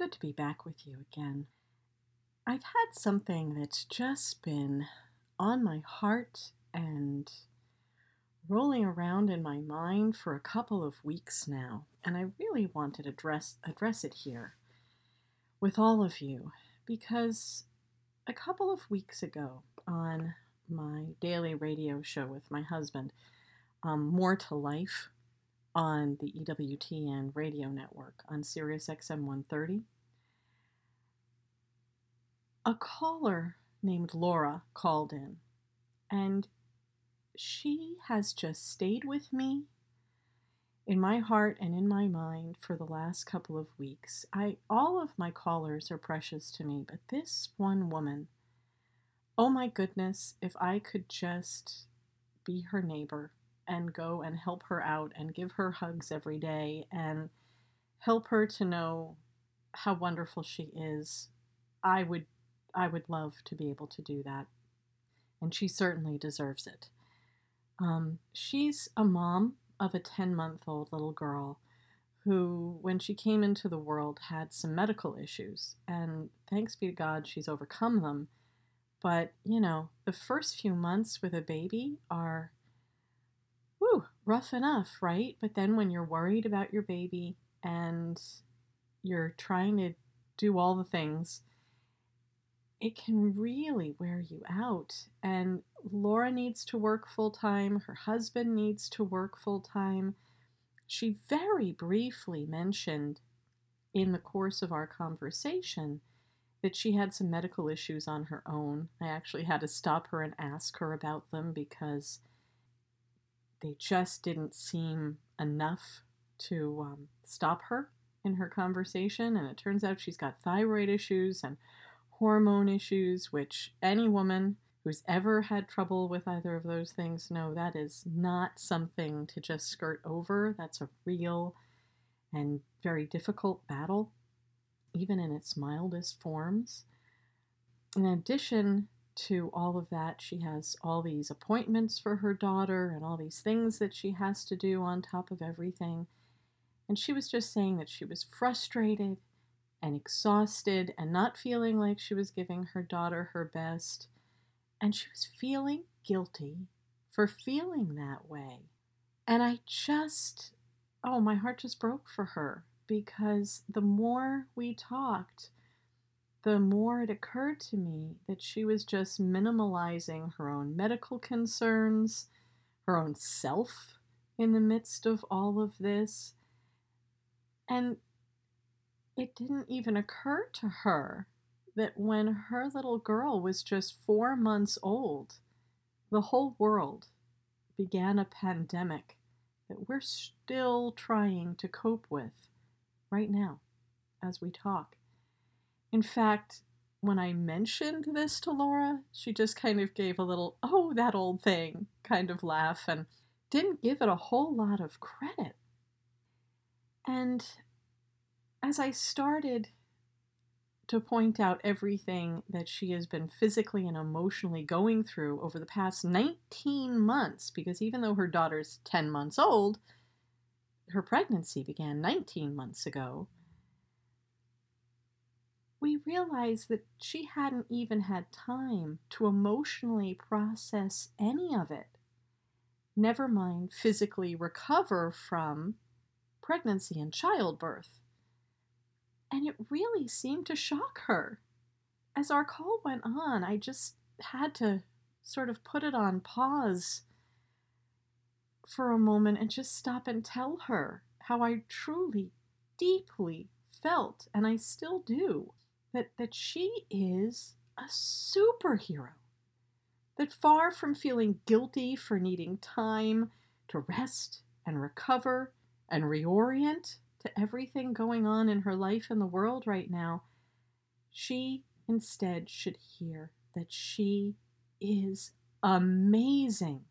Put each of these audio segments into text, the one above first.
Good to be back with you again. I've had something that's just been on my heart and rolling around in my mind for a couple of weeks now, and I really wanted to address address it here with all of you because a couple of weeks ago on my daily radio show with my husband, um, More to Life, on the EWTN radio network on Sirius XM 130. A caller named Laura called in, and she has just stayed with me in my heart and in my mind for the last couple of weeks. I all of my callers are precious to me, but this one woman, oh my goodness, if I could just be her neighbor and go and help her out and give her hugs every day and help her to know how wonderful she is. I would I would love to be able to do that. And she certainly deserves it. Um, she's a mom of a 10 month old little girl who, when she came into the world, had some medical issues. And thanks be to God, she's overcome them. But, you know, the first few months with a baby are rough enough, right? But then when you're worried about your baby and you're trying to do all the things, it can really wear you out. And Laura needs to work full time, her husband needs to work full time. She very briefly mentioned in the course of our conversation that she had some medical issues on her own. I actually had to stop her and ask her about them because they just didn't seem enough to um, stop her in her conversation. And it turns out she's got thyroid issues and hormone issues, which any woman who's ever had trouble with either of those things know that is not something to just skirt over. That's a real and very difficult battle, even in its mildest forms. In addition to all of that, she has all these appointments for her daughter and all these things that she has to do on top of everything. And she was just saying that she was frustrated and exhausted and not feeling like she was giving her daughter her best. And she was feeling guilty for feeling that way. And I just, oh, my heart just broke for her because the more we talked, the more it occurred to me that she was just minimalizing her own medical concerns, her own self in the midst of all of this. And it didn't even occur to her that when her little girl was just four months old, the whole world began a pandemic that we're still trying to cope with right now as we talk. In fact, when I mentioned this to Laura, she just kind of gave a little, oh, that old thing kind of laugh and didn't give it a whole lot of credit. And as I started to point out everything that she has been physically and emotionally going through over the past 19 months, because even though her daughter's 10 months old, her pregnancy began 19 months ago, we realized that she hadn't even had time to emotionally process any of it, never mind physically recover from pregnancy and childbirth and it really seemed to shock her. As our call went on, I just had to sort of put it on pause for a moment and just stop and tell her how I truly, deeply felt, and I still do, that, that she is a superhero. That far from feeling guilty for needing time to rest and recover and reorient to everything going on in her life and the world right now, She instead should hear that she is amazing.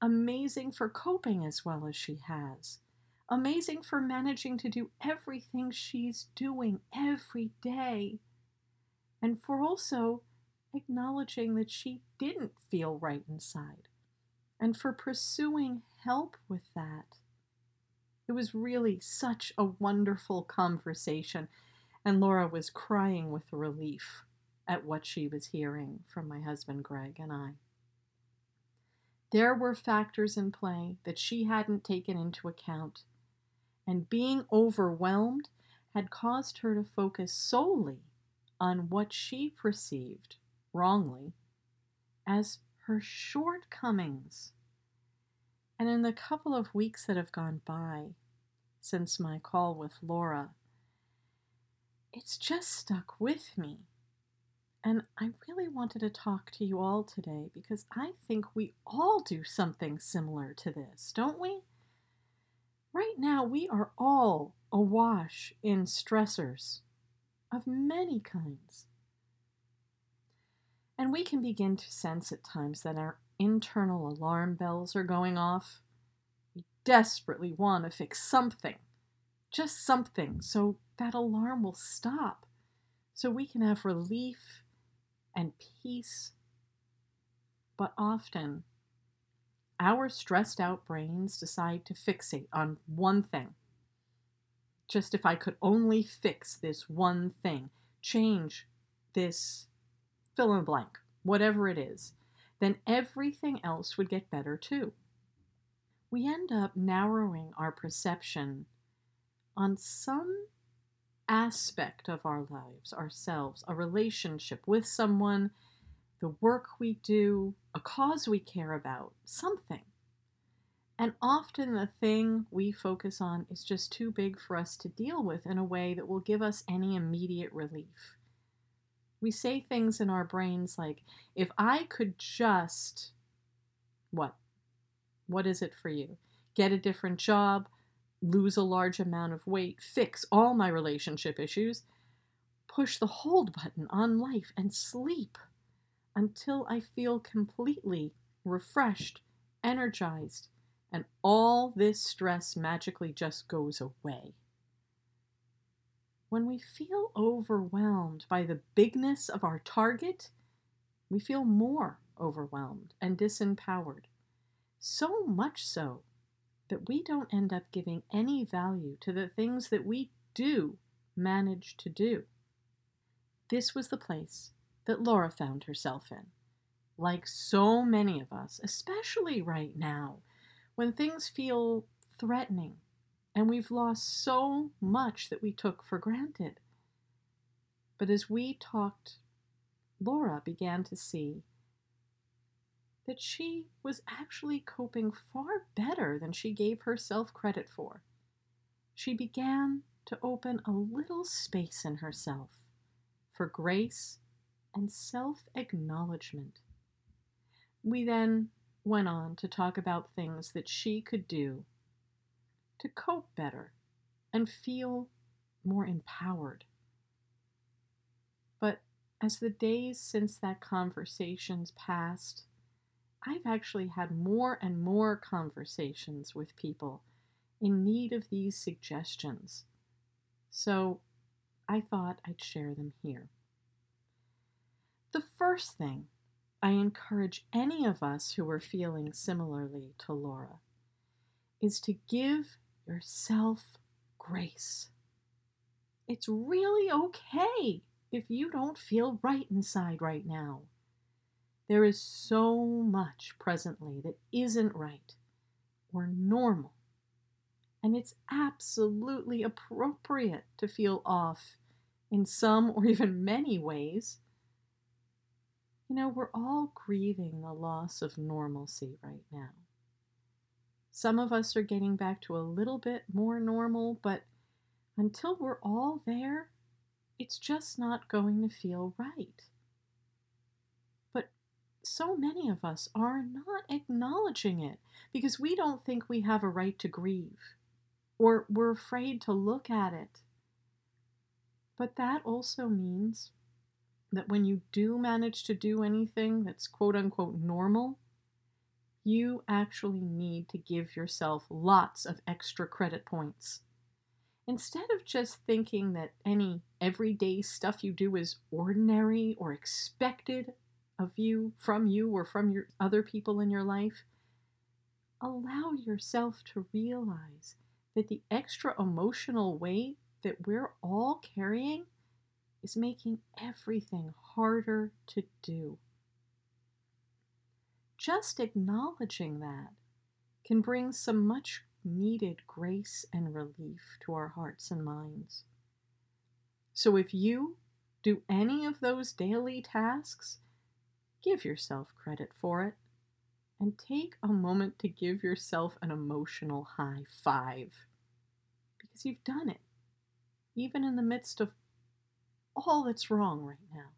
Amazing for coping as well as she has. Amazing for managing to do everything she's doing every day. And for also acknowledging that she didn't feel right inside. And for pursuing help with that. It was really such a wonderful conversation, and Laura was crying with relief at what she was hearing from my husband Greg and I. There were factors in play that she hadn't taken into account, and being overwhelmed had caused her to focus solely on what she perceived, wrongly, as her shortcomings. And in the couple of weeks that have gone by since my call with Laura, it's just stuck with me. And I really wanted to talk to you all today because I think we all do something similar to this, don't we? Right now, we are all awash in stressors of many kinds. And we can begin to sense at times that our internal alarm bells are going off. We desperately want to fix something, just something, so that alarm will stop, so we can have relief and peace. But often, our stressed out brains decide to fixate on one thing. Just if I could only fix this one thing, change this fill in the blank, whatever it is, then everything else would get better too. We end up narrowing our perception on some aspect of our lives, ourselves, a relationship with someone, the work we do, a cause we care about, something. And often the thing we focus on is just too big for us to deal with in a way that will give us any immediate relief. We say things in our brains like, if I could just, what? What is it for you? Get a different job, lose a large amount of weight, fix all my relationship issues, push the hold button on life, and sleep until I feel completely refreshed, energized, and all this stress magically just goes away. When we feel overwhelmed by the bigness of our target, we feel more overwhelmed and disempowered. So much so that we don't end up giving any value to the things that we do manage to do. This was the place that Laura found herself in. Like so many of us, especially right now, when things feel threatening and we've lost so much that we took for granted. But as we talked, Laura began to see that she was actually coping far better than she gave herself credit for. She began to open a little space in herself for grace and self acknowledgement. We then went on to talk about things that she could do to cope better and feel more empowered. But as the days since that conversation's passed, I've actually had more and more conversations with people in need of these suggestions. So I thought I'd share them here. The first thing I encourage any of us who are feeling similarly to Laura is to give yourself grace. It's really okay if you don't feel right inside right now. There is so much presently that isn't right or normal. And it's absolutely appropriate to feel off in some or even many ways. You know, we're all grieving the loss of normalcy right now. Some of us are getting back to a little bit more normal, but until we're all there, it's just not going to feel right But so many of us are not acknowledging it because we don't think we have a right to grieve or we're afraid to look at it. But that also means that when you do manage to do anything that's quote unquote normal, you actually need to give yourself lots of extra credit points. Instead of just thinking that any everyday stuff you do is ordinary or expected of you, from you, or from your other people in your life, allow yourself to realize that the extra emotional weight that we're all carrying is making everything harder to do. Just acknowledging that can bring some much needed grace and relief to our hearts and minds. So if you do any of those daily tasks, give yourself credit for it and take a moment to give yourself an emotional high five because you've done it, even in the midst of all that's wrong right now.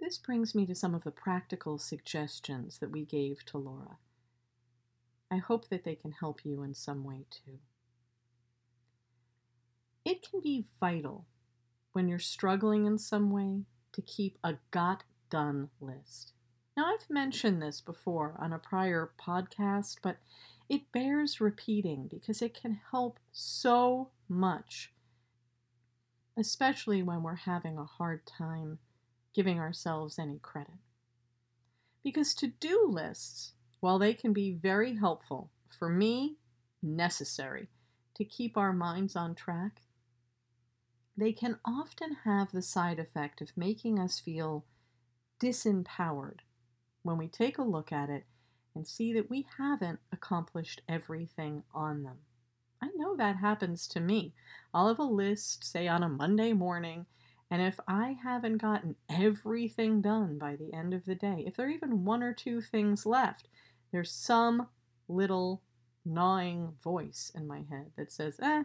This brings me to some of the practical suggestions that we gave to Laura. I hope that they can help you in some way too. It can be vital when you're struggling in some way to keep a got done list. Now, I've mentioned this before on a prior podcast, but it bears repeating because it can help so much, especially when we're having a hard time giving ourselves any credit. Because to do lists, while they can be very helpful, for me, necessary to keep our minds on track, they can often have the side effect of making us feel disempowered when we take a look at it and see that we haven't accomplished everything on them. I know that happens to me. I'll have a list, say on a Monday morning, and if I haven't gotten everything done by the end of the day, if there are even one or two things left, there's some little gnawing voice in my head that says, eh,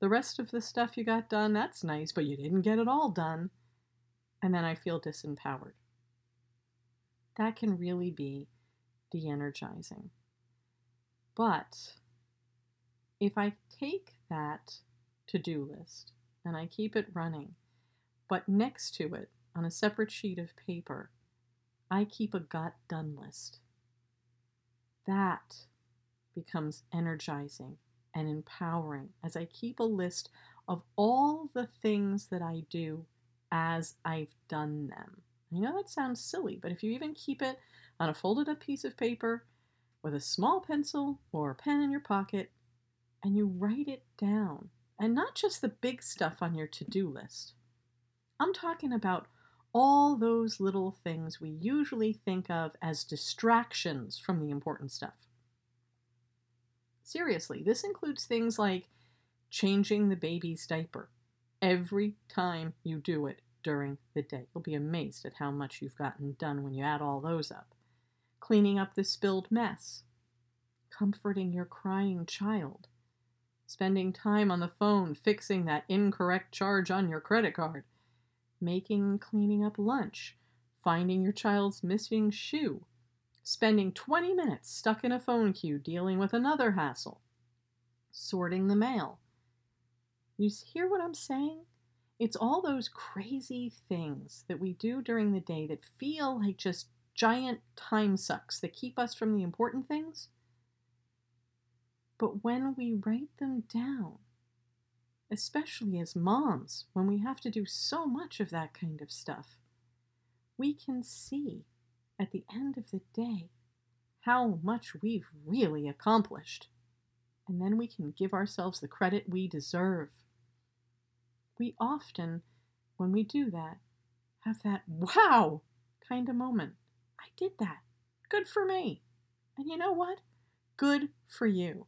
the rest of the stuff you got done, that's nice, but you didn't get it all done. And then I feel disempowered. That can really be de energizing. But if I take that to do list and I keep it running, but next to it on a separate sheet of paper, I keep a got done list. That becomes energizing and empowering as I keep a list of all the things that I do as I've done them. I know that sounds silly, but if you even keep it on a folded up piece of paper with a small pencil or a pen in your pocket and you write it down, and not just the big stuff on your to do list, I'm talking about all those little things we usually think of as distractions from the important stuff. Seriously, this includes things like changing the baby's diaper every time you do it during the day. You'll be amazed at how much you've gotten done when you add all those up. Cleaning up the spilled mess, comforting your crying child, spending time on the phone fixing that incorrect charge on your credit card, making cleaning up lunch, finding your child's missing shoe, spending 20 minutes stuck in a phone queue dealing with another hassle, sorting the mail. You hear what I'm saying? It's all those crazy things that we do during the day that feel like just giant time sucks that keep us from the important things. But when we write them down, especially as moms, when we have to do so much of that kind of stuff, we can see at the end of the day how much we've really accomplished. And then we can give ourselves the credit we deserve. We often, when we do that, have that wow kind of moment. I did that. Good for me. And you know what? Good for you.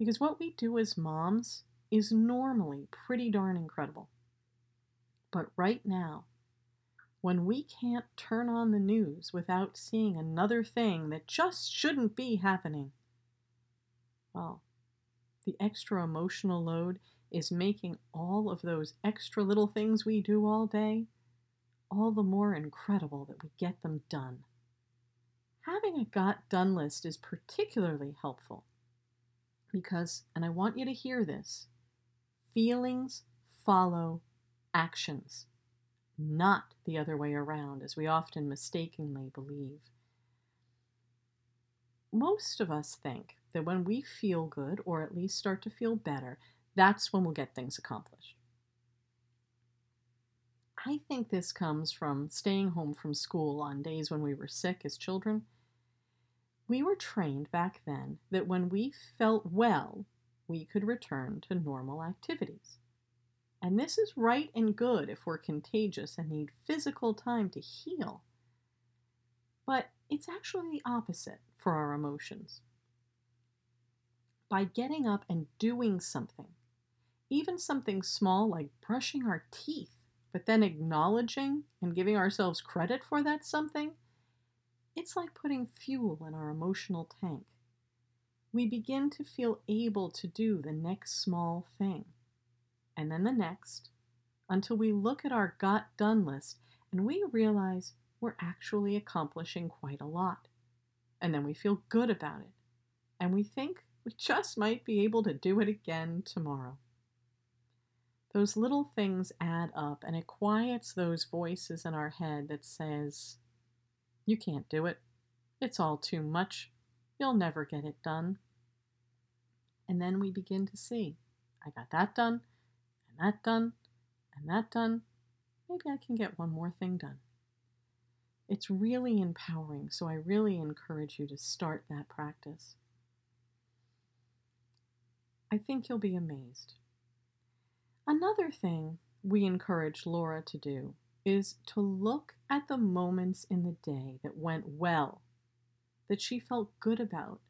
Because what we do as moms is normally pretty darn incredible. But right now, when we can't turn on the news without seeing another thing that just shouldn't be happening. Well, the extra emotional load is making all of those extra little things we do all day all the more incredible that we get them done. Having a got done list is particularly helpful because, and I want you to hear this, Feelings follow actions, not the other way around, as we often mistakenly believe. Most of us think that when we feel good, or at least start to feel better, that's when we'll get things accomplished. I think this comes from staying home from school on days when we were sick as children. We were trained back then that when we felt well, we could return to normal activities. And this is right and good if we're contagious and need physical time to heal. But it's actually the opposite for our emotions. By getting up and doing something, even something small like brushing our teeth, but then acknowledging and giving ourselves credit for that something, it's like putting fuel in our emotional tank. We begin to feel able to do the next small thing, and then the next, until we look at our got done list and we realize we're actually accomplishing quite a lot. And then we feel good about it, and we think we just might be able to do it again tomorrow. Those little things add up and it quiets those voices in our head that says, You can't do it. It's all too much. You'll never get it done. And then we begin to see, I got that done, and that done, and that done. Maybe I can get one more thing done. It's really empowering, so I really encourage you to start that practice. I think you'll be amazed. Another thing we encourage Laura to do is to look at the moments in the day that went well, that she felt good about,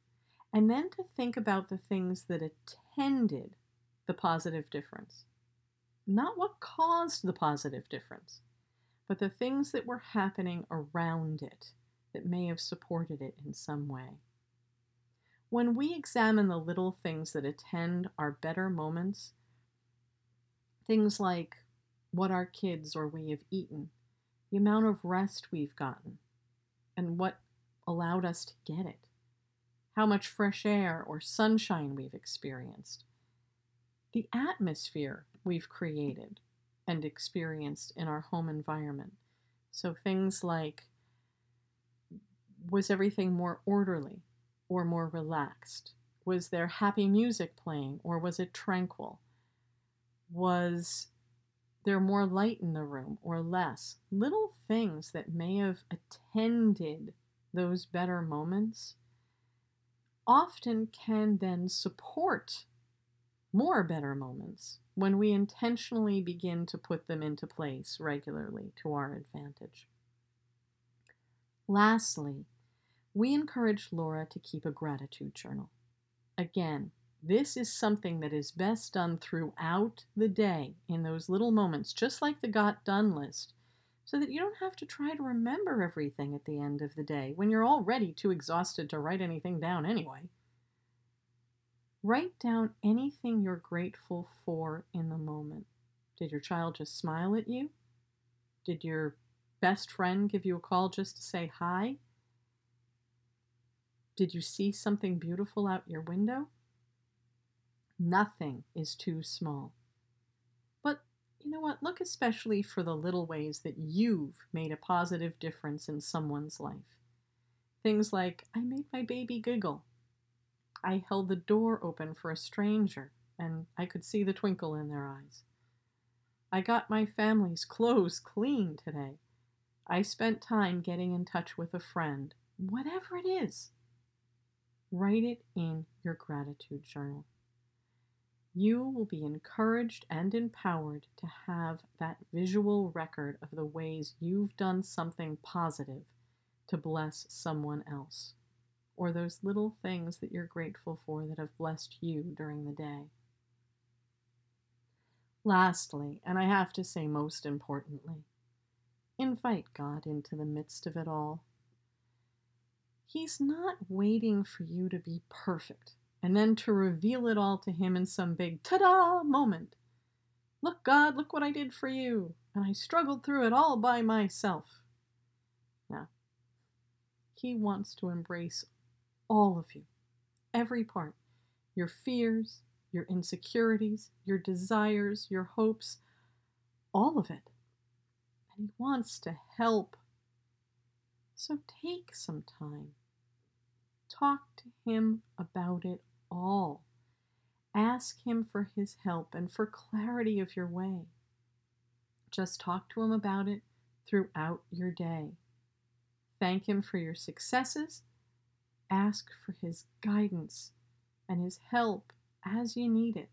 and then to think about the things that attended the positive difference. Not what caused the positive difference, but the things that were happening around it that may have supported it in some way. When we examine the little things that attend our better moments, Things like what our kids or we have eaten, the amount of rest we've gotten, and what allowed us to get it, how much fresh air or sunshine we've experienced, the atmosphere we've created and experienced in our home environment. So things like was everything more orderly or more relaxed? Was there happy music playing or was it tranquil? Was there more light in the room or less? Little things that may have attended those better moments often can then support more better moments when we intentionally begin to put them into place regularly to our advantage. Lastly, we encourage Laura to keep a gratitude journal. Again, this is something that is best done throughout the day in those little moments, just like the got done list, so that you don't have to try to remember everything at the end of the day when you're already too exhausted to write anything down anyway. Write down anything you're grateful for in the moment. Did your child just smile at you? Did your best friend give you a call just to say hi? Did you see something beautiful out your window? Nothing is too small. But you know what? Look especially for the little ways that you've made a positive difference in someone's life. Things like, I made my baby giggle. I held the door open for a stranger and I could see the twinkle in their eyes. I got my family's clothes clean today. I spent time getting in touch with a friend. Whatever it is, write it in your gratitude journal you will be encouraged and empowered to have that visual record of the ways you've done something positive to bless someone else, or those little things that you're grateful for that have blessed you during the day. Lastly, and I have to say most importantly, invite God into the midst of it all. He's not waiting for you to be perfect and then to reveal it all to him in some big ta da moment. Look, God, look what I did for you, and I struggled through it all by myself. Now, he wants to embrace all of you, every part your fears, your insecurities, your desires, your hopes, all of it. And He wants to help. So take some time. Talk to Him about it all. Ask Him for His help and for clarity of your way. Just talk to Him about it throughout your day. Thank Him for your successes. Ask for His guidance and His help as you need it.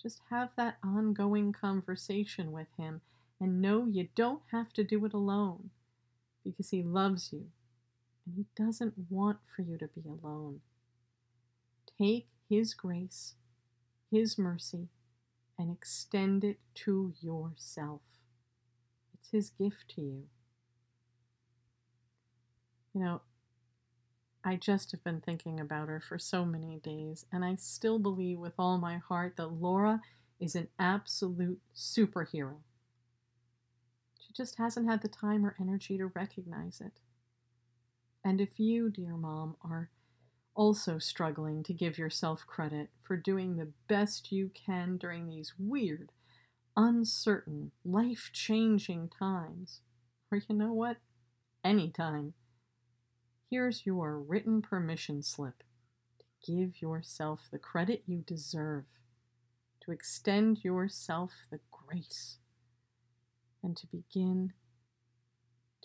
Just have that ongoing conversation with Him and know you don't have to do it alone because He loves you and He doesn't want for you to be alone. Take His grace, His mercy, and extend it to yourself. It's His gift to you. You know, I just have been thinking about her for so many days, and I still believe with all my heart that Laura is an absolute superhero. She just hasn't had the time or energy to recognize it. And if you, dear mom, are also struggling to give yourself credit for doing the best you can during these weird, uncertain, life changing times, or you know what? Anytime. Here's your written permission slip. To give yourself the credit you deserve, to extend yourself the grace, and to begin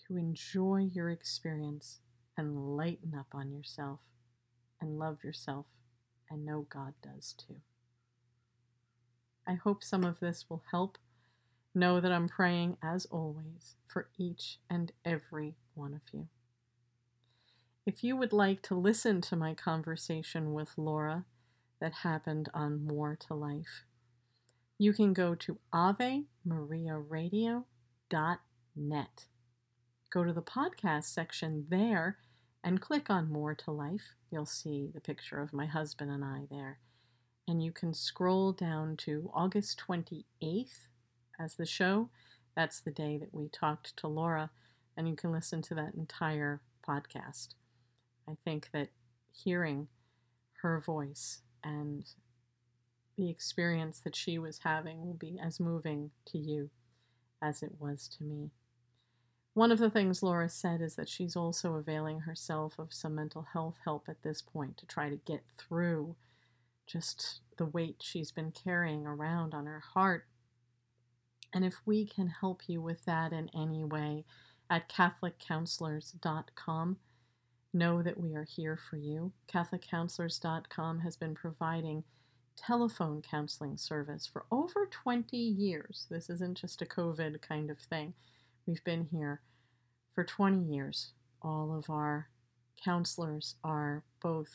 to enjoy your experience and lighten up on yourself and love yourself and know God does too. I hope some of this will help. Know that I'm praying, as always, for each and every one of you. If you would like to listen to my conversation with Laura that happened on More to Life, you can go to AveMariaRadio.net. Go to the podcast section there and click on More to Life. You'll see the picture of my husband and I there. And you can scroll down to August 28th as the show. That's the day that we talked to Laura, and you can listen to that entire podcast. I think that hearing her voice and the experience that she was having will be as moving to you as it was to me. One of the things Laura said is that she's also availing herself of some mental health help at this point to try to get through just the weight she's been carrying around on her heart. And if we can help you with that in any way, at CatholicCounselors.com, Know that we are here for you. CatholicCounselors.com has been providing telephone counseling service for over 20 years. This isn't just a COVID kind of thing. We've been here for 20 years. All of our counselors are both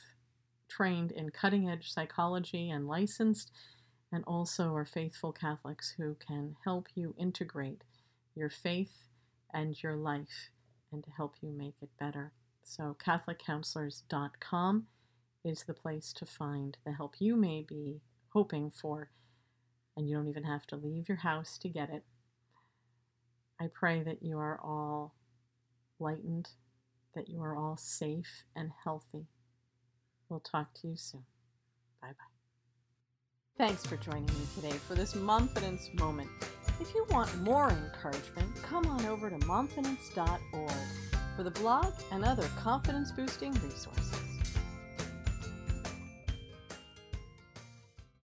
trained in cutting edge psychology and licensed, and also are faithful Catholics who can help you integrate your faith and your life and to help you make it better. So, CatholicCounselors.com is the place to find the help you may be hoping for, and you don't even have to leave your house to get it. I pray that you are all lightened, that you are all safe and healthy. We'll talk to you soon. Bye bye. Thanks for joining me today for this Momfidence moment. If you want more encouragement, come on over to momfidence.org for the blog and other confidence boosting resources.